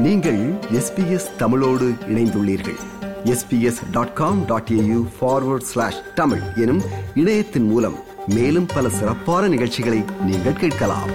நீங்கள் எஸ்பிஎஸ் தமிழோடு இணைந்துள்ளீர்கள். SBS dot com dot AU forward slash Tamil எனும் இணையத்தின் மூலம் மேலும் பல சிறப்பான நிகழ்ச்சிகளை நீங்கள் கேட்கலாம்.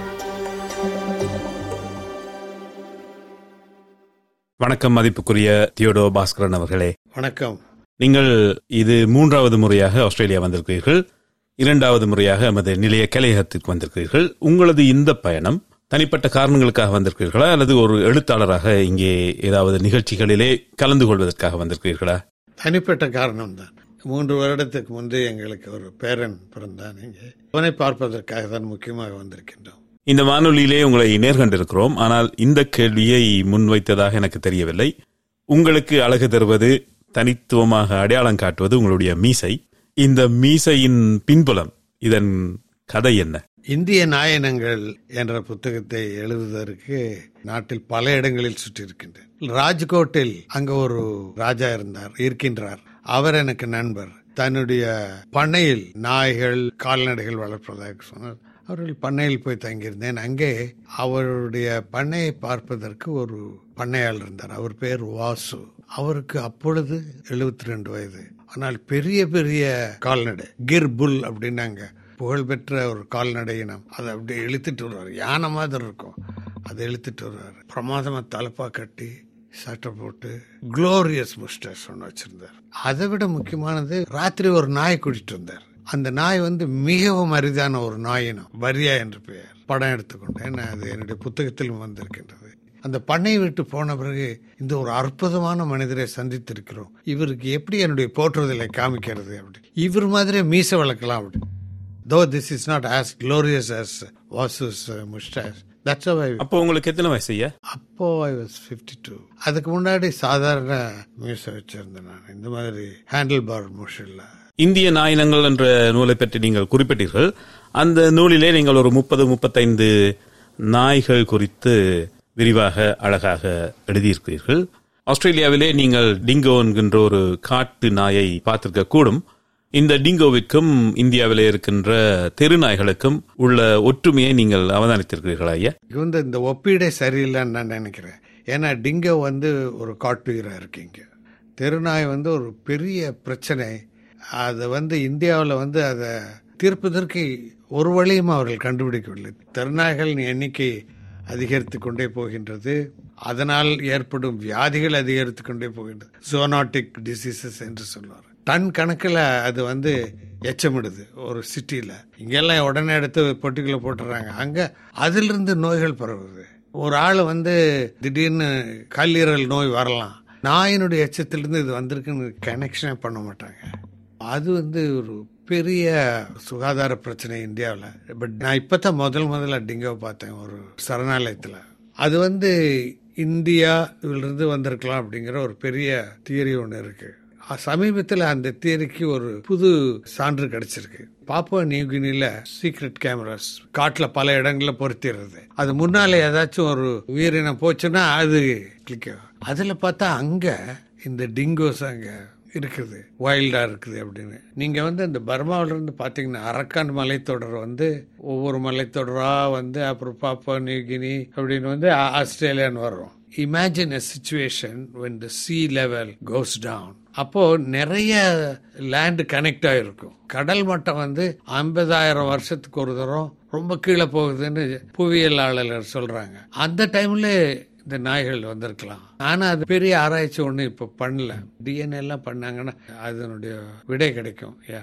வணக்கம் மதிப்புக்குரிய தியோடோ பாஸ்கரன் அவர்களே. வணக்கம். நீங்கள் இது மூன்றாவது முறையாக ஆஸ்திரேலியா வந்திருக்கிறீர்கள். இரண்டாவது முறையாக எமது நிலைய கலையகத்திற்கு வந்திருக்கிறீர்கள். உங்களது இந்த பயணம் தனிப்பட்ட காரணங்களுக்காக வந்திருக்கிறீர்களா? அல்லது ஒரு எழுத்தாளராக இங்கே ஏதாவது நிகழ்ச்சிகளிலே கலந்து கொள்வதற்காக வந்திருக்கிறீர்களா? தனிப்பட்ட காரணம் தான். மூன்று வருடத்துக்கு முன்பு எங்களுக்கு ஒரு பேரன் பிறந்தான் இங்கே. அவனை பார்ப்பதற்காக தான் முக்கியமாக வந்திருக்கின்றோம். இந்த வானொலியிலே உங்களை நேர்கண்டிருக்கிறோம். ஆனால் இந்த கேள்வியை முன்வைத்ததாக எனக்கு தெரியவில்லை. உங்களுக்கு அழகு தருவது தனித்துவமாக அடையாளம் காட்டுவது உங்களுடைய மீசை. இந்த மீசையின் பின்புலம் இதன் கதை என்ன? இந்திய நாயனங்கள் என்ற புத்தகத்தை எழுதுவதற்கு நாட்டில் பல இடங்களில் சுற்றியிருக்கின்றேன். ராஜ்கோட்டில் அங்க ஒரு ராஜா இருந்தார் இருக்கின்றார். அவர் எனக்கு நண்பர். தன்னுடைய பண்ணையில் நாய்கள் கால்நடைகள் வளர்ப்பதாக சொன்னார். அவர்கள் பண்ணையில் போய் தங்கியிருந்தேன். அங்கே அவருடைய பண்ணையை பார்ப்பதற்கு ஒரு பண்ணையாள் இருந்தார். அவர் பேர் வாசு. அவருக்கு அப்பொழுது எழுபத்தி ரெண்டு வயது. ஆனால் பெரிய பெரிய கால்நடை கிர் புல் அப்படின்னாங்க. புகழ்பெற்ற ஒரு கால்நடை இனம் அதை அப்படியே இழுத்துட்டு வருவார். யானை மாதிரி இருக்கும். அதை இழுத்துட்டு வருவார். பிரமாதமாக தலப்பா கட்டி சட்டை போட்டு குளோரியஸ் முஸ்டர்ஸ் ஒன்று வச்சுருந்தார். அதை விட முக்கியமானது ராத்திரி ஒரு நாய் கூட்டிட்டு வந்தார். அந்த நாய் வந்து மிகவும் அரிதான ஒரு நாயினம் வரியா என்று பெயர். படம் எடுத்துக்கொண்டேன். அது என்னுடைய புத்தகத்திலும் வந்திருக்கின்றது. அந்த பண்ணை விட்டு போன பிறகு இந்த ஒரு அற்புதமான மனிதரை சந்தித்திருக்கிறோம். இவருக்கு எப்படி என்னுடைய போற்றுதலை காமிக்கிறது அப்படி. இவர் மாதிரியே மீச வளர்க்கலாம் அப்படி. Though this is not as glorious as Vasu's moustache that's I அப்போ உங்களுக்கு எத்தனை வயசு ஐயா? அப்போ ஐ வாஸ் ஃபிஃப்டி டூ அதுக்கு முன்னாடி சாதாரண மீச வச்சிருந்தேன் நான். இந்த மாதிரி ஹேண்டில் பார் முஷில் இந்திய நாயினங்கள் என்ற நூலை பற்றி நீங்கள் குறிப்பிட்டீர்கள். அந்த நூலிலே நீங்கள் ஒரு முப்பது முப்பத்தைந்து நாய்கள் குறித்து விரிவாக அழகாக எழுதியிருக்கிறீர்கள். ஆஸ்திரேலியாவிலே நீங்கள் டிங்கோ என்கின்ற ஒரு காட்டு நாயை பார்த்திருக்க கூடும் இந்த டிங்கோவிற்கும் இந்தியாவிலே இருக்கின்ற தெரு நாய்களுக்கும் உள்ள ஒற்றுமையை நீங்கள் அவதானித்திருக்கிறீர்களா ஐயா? வந்து இந்த ஒப்பீடே சரியில்லைன்னு நான் நினைக்கிறேன். ஏன்னா டிங்கோ வந்து ஒரு காட்டுயிராக இருக்கீங்க. தெருநாய் வந்து ஒரு பெரிய பிரச்சனை. அதை வந்து இந்தியாவில் வந்து அதை தீர்ப்பதற்கு ஒரு வழியும் அவர்கள் கண்டுபிடிக்கவில்லை. தெருநாய்களின் எண்ணிக்கை அதிகரித்து கொண்டே போகின்றது. அதனால் ஏற்படும் வியாதிகள் அதிகரித்து கொண்டே போகின்றது. ஜோனாட்டிக் டிசீசஸ் என்று சொல்லுவார் டன் கணக்கில் அது வந்து எச்சமிடுது ஒரு சிட்டியில். இங்கெல்லாம் உடனே எடுத்து பொட்டிக்குள்ள போட்டுறாங்க. அங்கே அதிலிருந்து நோய்கள் பரவுது. ஒரு ஆள் வந்து திடீர்னு கல்லீரல் நோய் வரலாம். நாயினுடைய எச்சத்திலிருந்து இது வந்திருக்குன்னு கனெக்ஷனே பண்ண மாட்டாங்க. அது வந்து ஒரு பெரிய சுகாதார பிரச்சனை இந்தியாவில். பட் நான் இப்போ தான் முதல் முதல்ல டிங்கோவை பார்த்தேன் ஒரு சரணாலயத்தில். அது வந்து இந்தியாவிலிருந்து வந்திருக்கலாம் அப்படிங்கிற ஒரு பெரிய தியரி ஒன்று இருக்குது சமீபத்தில் அந்த தியரிக்கு ஒரு புது சான்று கிடைச்சிருக்கு. பாப்பா நியூகினில சீக்ரெட் கேமராஸ் காட்டில் பல இடங்களில் பொருத்திடுறது. அது முன்னாலே ஏதாச்சும் ஒரு உயிரினம் போச்சுன்னா அது கிளிக் அதில் பார்த்தா அங்கே இந்த டிங்கோஸ் அங்கே இருக்குது. வைல்டா இருக்குது அப்படின்னு. நீங்க வந்து இந்த பர்மாவிலிருந்து பாத்தீங்கன்னா அரக்கான் மலைத்தொடர் வந்து ஒவ்வொரு மலைத்தொடரா வந்து அப்புறம் பாப்பா நியூகினி அப்படின்னு வந்து ஆஸ்திரேலியான்னு வரும். Imagine a situation when the sea level goes down அப்போது நிறைய லேண்ட் கனெக்ட் ஆகிருக்கும் கடல் மட்டம் வந்து ஐம்பதாயிரம் வருஷத்துக்கு ஒரு தரம் ரொம்ப கீழே போகுதுன்னு புவியியலாளர் சொல்கிறாங்க அந்த டைமில் இந்த நாய்கள் வந்திருக்கலாம். ஆனால் அது பெரிய ஆராய்ச்சி ஒன்றும் இப்போ பண்ணல. டிஎன்ஏ எல்லாம் பண்ணாங்கன்னா அதனுடைய விடை கிடைக்கும். ஏ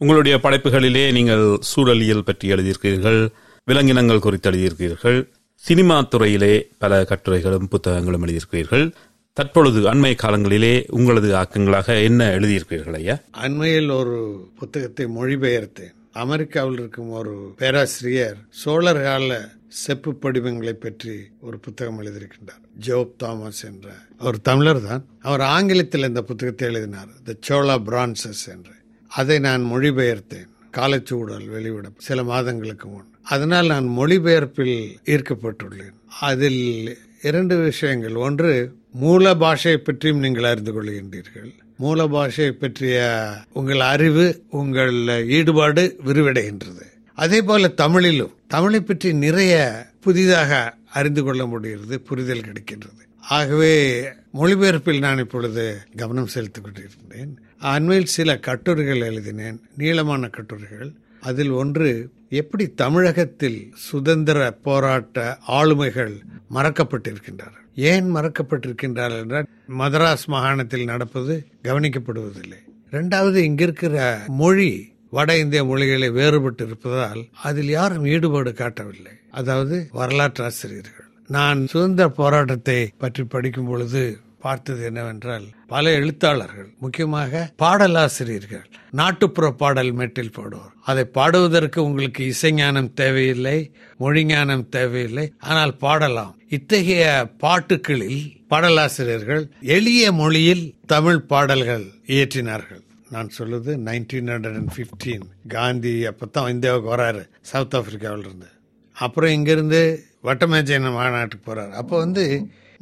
உங்களுடைய படைப்புகளிலே நீங்கள் சூழலியல் பற்றி எழுதியிருக்கிறீர்கள் விலங்கினங்கள் குறித்து எழுதியிருக்கிறீர்கள் சினிமா துறையிலே பல கட்டுரைகளும் புத்தகங்களும் எழுதியிருக்கிறீர்கள். தற்பொழுது அண்மை காலங்களிலே உங்களது ஆக்கங்களாக என்ன எழுதியிருக்கிறீர்கள் ஐயா? அண்மையில் ஒரு புத்தகத்தை மொழிபெயர்த்தேன். அமெரிக்காவில் இருக்கும் ஒரு பேராசிரியர் சோழர் கால செப்பு படிவங்களை பற்றி ஒரு புத்தகம் எழுதியிருக்கின்றார். ஜோப் தாமஸ் என்ற அவர் தமிழர் தான். அவர் ஆங்கிலத்தில் இந்த புத்தகத்தை எழுதினார். த சோழா பிரான்சஸ் என்று. அதை நான் மொழிபெயர்த்தேன். காலச்சூடல் வெளிவிட சில மாதங்களுக்கு முன். அதனால் நான் மொழிபெயர்ப்பில் ஈர்க்கப்பட்டுள்ளேன். அதில் இரண்டு விஷயங்கள். ஒன்று மூல பாஷையை பற்றியும் நீங்கள் அறிந்து கொள்கின்றீர்கள். மூல பாஷையை பற்றிய உங்கள் அறிவு உங்கள் ஈடுபாடு விரிவடைகின்றது. அதே போல தமிழிலும் தமிழை பற்றி நிறைய புதிதாக அறிந்து கொள்ள முடிகிறது புரிதல் கிடைக்கின்றது. ஆகவே மொழிபெயர்ப்பில் நான் இப்பொழுது கவனம் செலுத்திக் கொண்டிருந்தேன். அண்மையில் சில கட்டுரைகள் எழுதினேன் நீளமான கட்டுரைகள். அதில் ஒன்று எப்படி தமிழகத்தில் சுதந்திர போராட்ட ஆளுமைகள் மறக்கப்பட்டிருக்கின்றன ஏன் மறக்கப்பட்டிருக்கின்றார்கள் என்றால் மதராஸ் மாகாணத்தில் நடப்பது கவனிக்கப்படுவதில்லை. இரண்டாவது இங்கிருக்கிற மொழி வட இந்திய மொழிகளை வேறுபட்டு இருப்பதால் அதில் யாரும் ஈடுபாடு காட்டவில்லை. அதாவது வரலாற்று ஆசிரியர்கள். நான் சுதந்திர போராட்டத்தை பற்றி படிக்கும் பொழுது பார்த்தது என்னவென்றால் பல எழுத்தாளர்கள் முக்கியமாக பாடலாசிரியர்கள் நாட்டுப்புற பாடல் மெட்டில் பாடுவார். அதை பாடுவதற்கு உங்களுக்கு இசைஞானம் தேவையில்லை மொழி ஞானம் தேவையில்லை ஆனால் பாடலாம். இத்தகைய பாட்டுகளில் பாடலாசிரியர்கள் எளிய மொழியில் தமிழ் பாடல்கள் இயற்றினார்கள். நான் சொல்லுது nineteen hundred and fifteen Gandhi அப்பதான் இந்தியாவுக்கு வராரு சவுத் ஆப்பிரிக்காவில இருந்து அப்புறம் இங்கிருந்து வட்டமேஜை மாநாட்டுக்கு போறாரு. அப்போ வந்து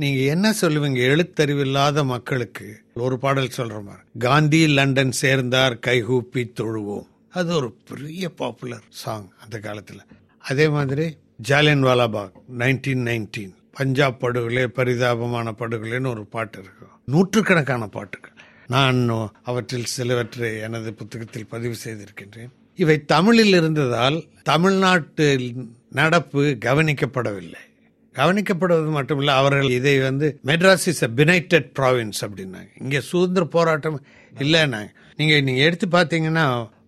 நீங்க என்ன சொல்லுவீங்க? எழுத்தறிவில்லாத மக்களுக்கு. ஒரு பாடல் சொல்ற மாதிரி காந்தி லண்டன் சேர்ந்தார் கைகூப்பி தொழுவோம். அது ஒரு பெரிய பாப்புலர் சாங் அந்த காலத்துல. அதே மாதிரி ஜாலியன் வாலாபாக் நைன்டீன் நைன்டீன் பஞ்சாப் படுகொலை பரிதாபமான படுகொலைன்னு ஒரு பாட்டு இருக்கும் நூற்றுக்கணக்கான பாட்டுகள். நான் அவற்றில் சிலவற்றை எனது புத்தகத்தில் பதிவு செய்திருக்கின்றேன். இவை தமிழில் இருந்ததால் தமிழ்நாட்டில் நடப்பு கவனிக்கப்படவில்லை. கவனிக்கப்படுவது மட்டுமில்லை அவர்கள் இதை வந்து Madras is a benighted province அப்படின்னாங்க. இங்கே சுதந்திர போராட்டம் இல்லைன்னாங்க. நீங்கள் நீங்கள் எடுத்து பார்த்தீங்கன்னா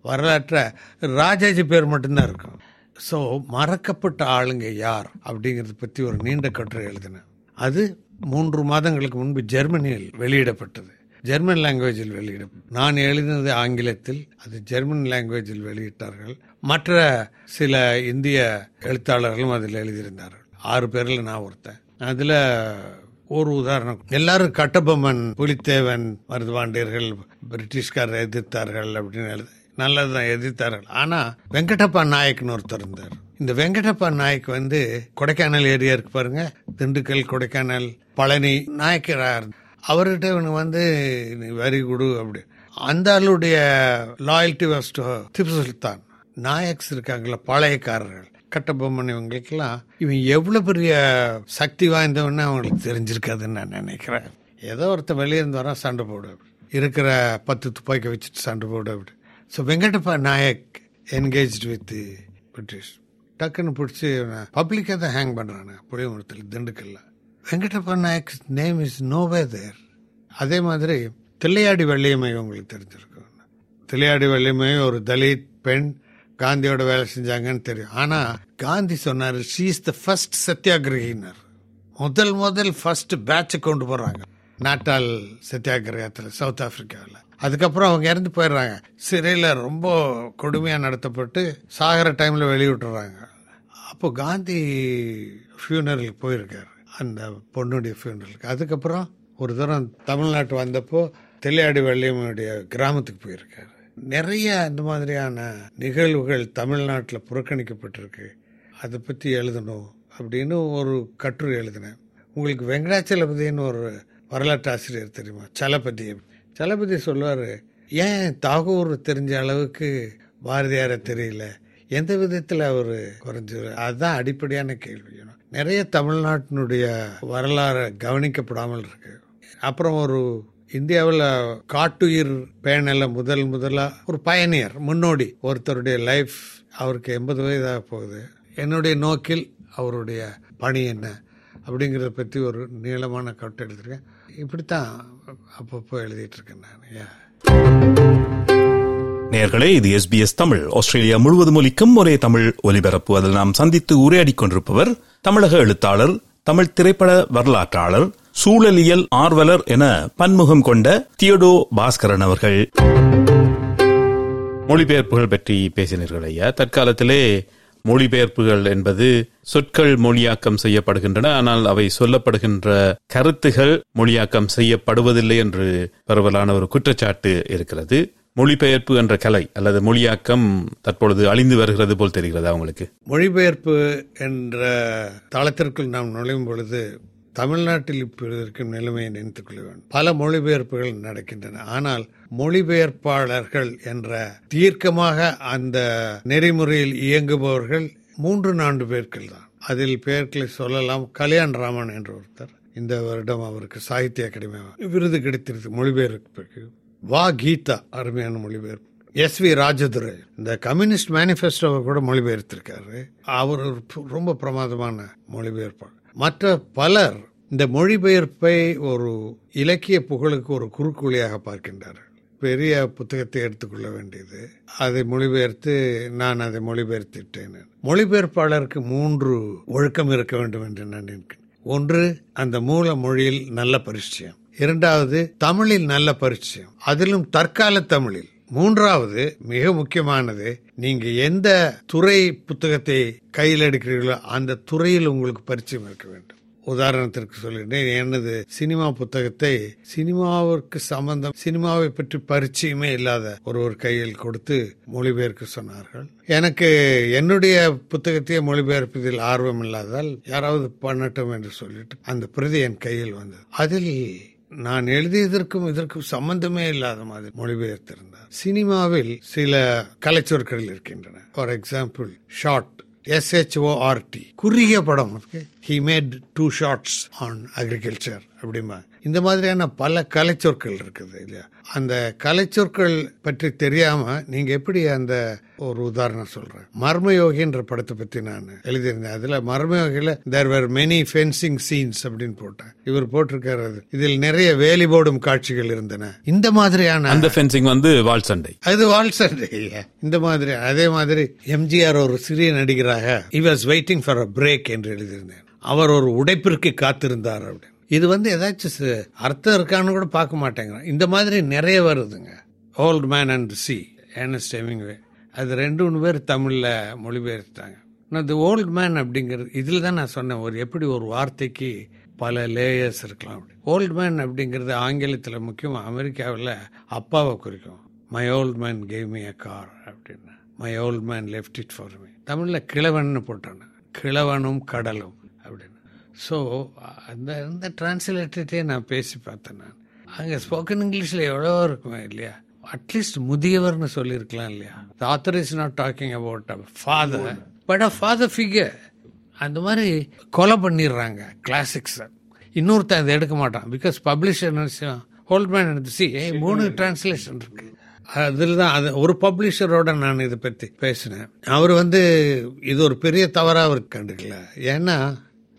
வரலாற்றை ராஜாஜி பேர் மட்டும்தான் இருக்கும். ஸோ மறக்கப்பட்ட ஆளுங்க யார் அப்படிங்கிறத பற்றி ஒரு நீண்ட கட்டுரை எழுதினேன். அது மூன்று மாதங்களுக்கு முன்பு ஜெர்மனியில் வெளியிடப்பட்டது. ஜெர்மன் லாங்குவேஜில் வெளியிட நான் எழுதினது ஆங்கிலத்தில் அது ஜெர்மன் லாங்குவேஜில் வெளியிட்டார்கள். மற்ற சில இந்திய எழுத்தாளர்களும் அதில் எழுதியிருந்தார்கள். ஆறு பேர்ல நான் ஒருத்தன். அதுல ஒரு உதாரணம் எல்லாரும் கட்டபொம்மன் புலித்தேவன் மருதுபாண்டியர்கள் பிரிட்டிஷ்காரர் எதிர்த்தார்கள் அப்படின்னு எழுது நல்லதுதான் எதிர்த்தார்கள். ஆனா வெங்கடப்பா நாயக்னு ஒருத்தர் இருந்தார். இந்த வெங்கடப்பா நாயக் வந்து கொடைக்கானல் ஏரியா இருக்கு பாருங்க. திண்டுக்கல் கொடைக்கானல் பழனி நாயக்கரார் அவர்கிட்ட இவனுக்கு வந்து வரி கொடு அப்படி. அந்த ஆளுடைய loyalty was to Tipu Sultan. Nayaks இருக்காங்களா பழையக்காரர்கள். கட்டபொம்மன் இவங்களுக்கெல்லாம் இவன் எவ்வளவு பெரிய சக்தி வாய்ந்தவன்னு அவங்களுக்கு தெரிஞ்சிருக்காதுன்னு நான் நினைக்கிறேன். ஏதோ ஒருத்தன் வெளியே இருந்து வரான் சண்டை போடு. இருக்கிற பத்து துப்பாக்கி வச்சுட்டு சண்டை போடு அப்படி. So Venkatappa Nayak engage with British டக்குன்னு பிடிச்சி பப்ளிக்காக தான் ஹேங் பண்ணுறாங்க புளியமரத்தில் திண்டுக்கல்ல. Venkatappa Nayak name is no தேர் அதே மாதிரி தில்லையாடி வெள்ளியம்மை உங்களுக்கு தெரிஞ்சிருக்கும். தில்லையாடி வெள்ளியம்மை ஒரு தலித் பெண் காந்தியோட வேலை செஞ்சாங்கன்னு தெரியும். ஆனா காந்தி சொன்னாரு ஷீ இஸ் த ஃபர்ஸ்ட் சத்தியாகிரகினர் முதல் முதல் ஃபர்ஸ்ட் பேட்ச் கொண்டு போறாங்க. நாட்டால் சத்தியாகிரகத்தில் சவுத் ஆப்பிரிக்காவில் அதுக்கப்புறம் அவங்க இறந்து போயிடுறாங்க. சிறையில் ரொம்ப கொடுமையாக நடத்தப்பட்டு சாகிற டைமில் வெளியிட்டுறாங்க. அப்போ காந்தி ஃபியூனரலுக்கு போயிருக்கார். அந்த பொண்ணுடைய ஃபியூனரலுக்கு அதுக்கப்புறம் ஒரு தூரம் தமிழ்நாட்டு வந்தப்போ தெளியாடி வள்ளியம்முடைய கிராமத்துக்கு போயிருக்காரு. நிறைய அந்த மாதிரியான நிகழ்வுகள் தமிழ்நாட்டில் புறக்கணிக்கப்பட்டிருக்கு. அதை பற்றி எழுதணும் அப்படின்னு ஒரு கட்டுரை எழுதினேன். உங்களுக்கு வெங்கடாச்சலபதினு ஒரு வரலாற்று ஆசிரியர் தெரியுமா? சலபதி. சலபதி சொல்லுவார் ஏன் தாகூர் தெரிஞ்ச அளவுக்கு பாரதியாரை தெரியல? எந்த விதத்தில் அவர் குறைஞ்சு அதுதான் அடிப்படையான கேள்வி. நிறைய தமிழ்நாட்டினுடைய வரலாறு கவனிக்கப்படாமல் இருக்கு. அப்புறம் ஒரு இந்தியாவில் காட்டுயிர் பேனலை முதல் முதலாக ஒரு பயணியர் முன்னோடி. ஒருத்தருடைய லைஃப் அவருக்கு எண்பது வயதாக போகுது. என்னுடைய நோக்கில் அவருடைய பணி என்ன அப்படிங்கிறத பற்றி ஒரு நீளமான கட்டு எழுதியிருக்கேன். இப்படித்தான் அப்பப்போ எழுதிட்டு இருக்கேன் நான் ஏன் நேர்களே இது எஸ்பிஎஸ் தமிழ். ஆஸ்திரேலியா முழுவதும் ஒலிக்கும் ஒரே தமிழ் ஒலிபரப்பு. அதில் நாம் சந்தித்து உரையாடிக் கொண்டிருப்பவர் தமிழக எழுத்தாளர் தமிழ் திரைப்பட வரலாற்றாளர் சூழலியல் ஆர்வலர் என பன்முகம் கொண்ட தியோடோ பாஸ்கரன் அவர்கள். மொழிபெயர்ப்புகள் பற்றி பேசினீர்கள் ஐயா. தற்காலத்திலே மொழிபெயர்ப்புகள் என்பது சொற்கள் மொழியாக்கம் செய்யப்படுகின்றன. ஆனால் அவை சொல்லப்படுகின்ற கருத்துகள் மொழியாக்கம் செய்யப்படுவதில்லை என்று பரவலான ஒரு குற்றச்சாட்டு இருக்கிறது. மொழிபெயர்ப்பு என்ற கலை அல்லது மொழியாக்கம் தற்பொழுது அழிந்து வருகிறது போல் தெரிகிறது அவங்களுக்கு. மொழிபெயர்ப்பு என்ற தளத்திற்குள் நாம் நுழையும் பொழுது தமிழ்நாட்டில் இப்பொழுது இருக்கும் நிலைமையை நினைத்துக் கொள்ள வேண்டும். பல மொழிபெயர்ப்புகள் நடக்கின்றன. ஆனால் மொழிபெயர்ப்பாளர்கள் என்ற தீர்க்கமாக அந்த நெறிமுறையில் இயங்குபவர்கள் மூன்று நான்கு பேர்கள் தான். அதில் பெயர்களை சொல்லலாம். கல்யாண் ராமன் என்ற ஒருத்தர். இந்த வருடம் அவருக்கு சாகித்ய அகாடமி விருது கிடைத்திருக்கு மொழிபெயர்ப்புக்கு வா கீதா அருமையான மொழிபெயர்ப்பு. எஸ் வி ராஜதுரை இந்த கம்யூனிஸ்ட் மேனிஃபெஸ்டோவை கூட மொழிபெயர்த்திருக்காரு. அவர் ஒரு ரொம்ப பிரமாதமான மொழிபெயர்ப்பாளர். மற்ற பலர் இந்த மொழிபெயர்ப்பை ஒரு இலக்கிய புகழுக்கு ஒரு குறுக்குழியாக பார்க்கின்றார்கள். பெரிய புத்தகத்தை எடுத்துக்கொள்ள வேண்டியது. அதை மொழிபெயர்த்து நான் அதை மொழிபெயர்த்திட்டேன். மொழிபெயர்ப்பாளருக்கு மூன்று ஒழுக்கம் இருக்க வேண்டும் என்று நான் நினைக்கிறேன். ஒன்று அந்த மூல மொழியில் நல்ல பரிச்சயம். இரண்டாவது தமிழில் நல்ல பரிச்சயம். அதிலும் தற்கால தமிழில். மூன்றாவது மிக முக்கியமானது நீங்க எந்த துறை புத்தகத்தை கையில் எடுக்கிறீர்களோ அந்த துறையில் உங்களுக்கு பரிச்சயம் இருக்க வேண்டும். உதாரணத்திற்கு சொல்லிட்டேன் எனது சினிமா புத்தகத்தை சினிமாவிற்கு சம்பந்தம் சினிமாவை பற்றி பரிச்சயமே இல்லாத ஒருவர் கையில் கொடுத்து மொழிபெயர்க்க சொன்னார்கள். எனக்கு என்னுடைய புத்தகத்தையே மொழிபெயர்ப்பதில் ஆர்வம் இல்லாததால் யாராவது பண்ணட்டும் என்று சொல்லிட்டு அந்த பிரதி என் கையில் வந்தது. அதில் நான் எழுதியதற்கும் இதற்கும் சம்பந்தமே இல்லாத மாதிரி மொழிபெயர்த்திருந்தார். சினிமாவில் சில கலைச்சொற்கள் இருக்கின்றன. For example short S H O R T குறுகிய படம். He made two shorts on agriculture அப்படிமா இந்த மாதிரியான பல கலைச்சொற்கள் இருக்குது இல்லையா? அந்த கலைச்சொற்கள் பற்றி தெரியாம நீங்க எப்படி அந்த ஒரு உதாரணம் சொல்றேன் மர்மயோகின்ற படத்தை பத்தி நான் எழுதியிருந்தேன். அதுல மர்மயோகில there were many fencing scenes அப்படின்னு போட்டேன். இவர் போட்டிருக்காரு. இதில் நிறைய வேலி போடும் காட்சிகள் இருந்தன. இந்த மாதிரியான அந்த ஃபென்சிங் வந்து வால் சண்டை. அது வால் சண்டை இந்த மாதிரி அதே மாதிரி எம்ஜிஆர் ஒரு சிறிய நடிகராக he was waiting for a break என்று எழுதியிருந்தேன். அவர் ஒரு உடைப்பிற்கு காத்திருந்தார் அப்படின்னு. இது வந்து ஏதாச்சும் அர்த்தம் இருக்கான்னு கூட பார்க்க மாட்டேங்கிறோம் இந்த மாதிரி நிறைய வருதுங்க. Old man and sea Ernest Hemingway அது ரெண்டு மூணு பேர் தமிழில் மொழிபெயர்த்தாங்க இந்த ஓல்ட் மேன் அப்படிங்கிறது இதில் தான் நான் சொன்னேன் ஒரு எப்படி ஒரு வார்த்தைக்கு பல லேயர்ஸ் இருக்கலாம் அப்படி. ஓல்ட் மேன் அப்படிங்கிறது ஆங்கிலத்தில் முக்கியமாக அமெரிக்காவில் அப்பாவை குறிக்கும். My old man gave me a car அப்படின்னு. My old man left it for me தமிழில் கிழவன்னு போட்டானே கிழவனும் கடலும். ஸோ அந்த இந்த டிரான்ஸ்லேட்டே நான் பேசி பார்த்தேன் நான். அங்கே ஸ்போக்கன் இங்கிலீஷில் எவ்வளோ இருக்குமே இல்லையா? அட்லீஸ்ட் முதியவர்னு சொல்லியிருக்கலாம் இல்லையா? The author is not talking about father but a father figure அந்த மாதிரி கொலை பண்ணிடுறாங்க கிளாசிக்ஸை இன்னொருத்தன் அதை எடுக்க மாட்டான் பிகாஸ் பப்ளிஷர் ஹோல்ட்மேன் எடுத்து சி மூணு டிரான்ஸ்லேஷன் இருக்கு. அதில் தான் அது ஒரு பப்ளிஷரோட நான் இதை பற்றி பேசினேன். அவர் வந்து இது ஒரு பெரிய தவறாக அவர் கண்டுக்கல. ஏன்னா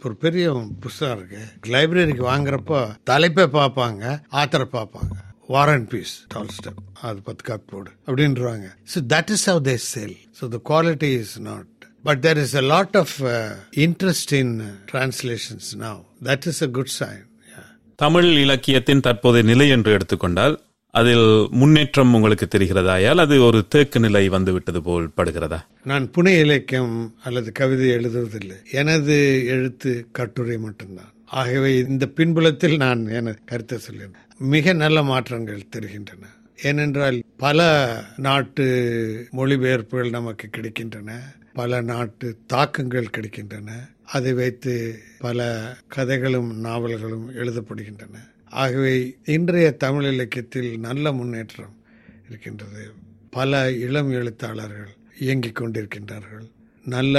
ஒரு பெரிய புஸ்தகம் இருக்கு. லைப்ரரிக்கு வாங்குறப்போ தலைப்பை பார்ப்பாங்க ஆத்தரை பார்ப்பாங்க. வார் அண்ட் பீஸ் டால்ஸ்டம் அது பத்து காப்பி போடு அப்படின்றாங்க. So that is how they sell so the quality is not but there is a lot of interest in translations now that is a good sign Tamil இலக்கியத்தின் தற்போதைய நிலை என்று எடுத்துக்கொண்டால் அதில் முன்னேற்றம் உங்களுக்கு தெரிகிறதாயால் அது ஒரு தேக்கு நிலை வந்துவிட்டது போல் படுகிறதா? நான் புனை இலக்கியம் அல்லது கவிதை எழுதுவதில்லை. எனது எழுத்து கட்டுரை மட்டும்தான். ஆகவே இந்த பின்புலத்தில் நான் எனது கருத்தை சொல்கிறேன். மிக நல்ல மாற்றங்கள் தெரிகின்றன. ஏனென்றால் பல நாட்டு மொழிபெயர்ப்புகள் நமக்கு கிடைக்கின்றன. பல நாட்டு தாக்கங்கள் கிடைக்கின்றன. அதை வைத்து பல கதைகளும் நாவல்களும் எழுதப்படுகின்றன. ஆகவே இன்றைய தமிழ் இலக்கியத்தில் நல்ல முன்னேற்றம் இருக்கின்றது. பல இளம் எழுத்தாளர்கள் இயங்கிக் கொண்டிருக்கின்றார்கள். நல்ல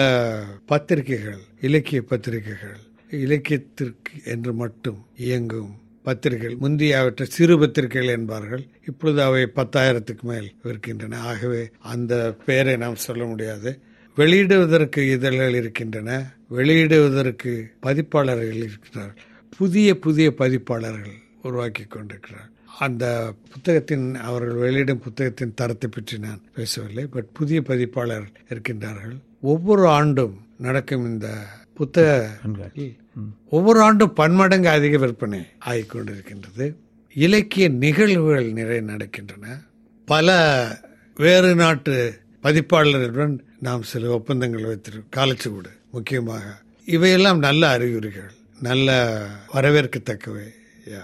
பத்திரிகைகள் இலக்கிய பத்திரிகைகள் இலக்கியத்திற்கு என்று மட்டும் இயங்கும் பத்திரிகைகள் முந்தைய அவற்றை சிறு பத்திரிகைகள் என்பார்கள் இப்பொழுது அவை பத்தாயிரத்துக்கு மேல் இருக்கின்றன. ஆகவே அந்த பெயரை நாம் சொல்ல முடியாது. வெளியிடுவதற்கு இதழ்கள் இருக்கின்றன வெளியிடுவதற்கு பதிப்பாளர்கள் இருக்கிறார்கள் புதிய புதிய பதிப்பாளர்கள் உருவாக்கி கொண்டிருக்கிறார் அந்த புத்தகத்தின் அவர்கள் வெளியிடும் புத்தகத்தின் தரத்தை பற்றி நான் பேசவில்லை பட் புதிய பதிப்பாளர் இருக்கின்றார்கள். ஒவ்வொரு ஆண்டும் நடக்கும் இந்த புத்தக ஒவ்வொரு ஆண்டும் பன்மடங்கு அதிக விற்பனை ஆகிக் கொண்டிருக்கின்றது இலக்கிய நிகழ்வுகள் நிறைய நடக்கின்றன. பல வேறு நாட்டு பதிப்பாளர்களுடன் நாம் சில ஒப்பந்தங்கள் வைத்திருக்கோம் காலச்சுவடு முக்கியமாக. இவையெல்லாம் நல்ல அறிகுறிகள் நல்ல வரவேற்கத்தக்கவை யா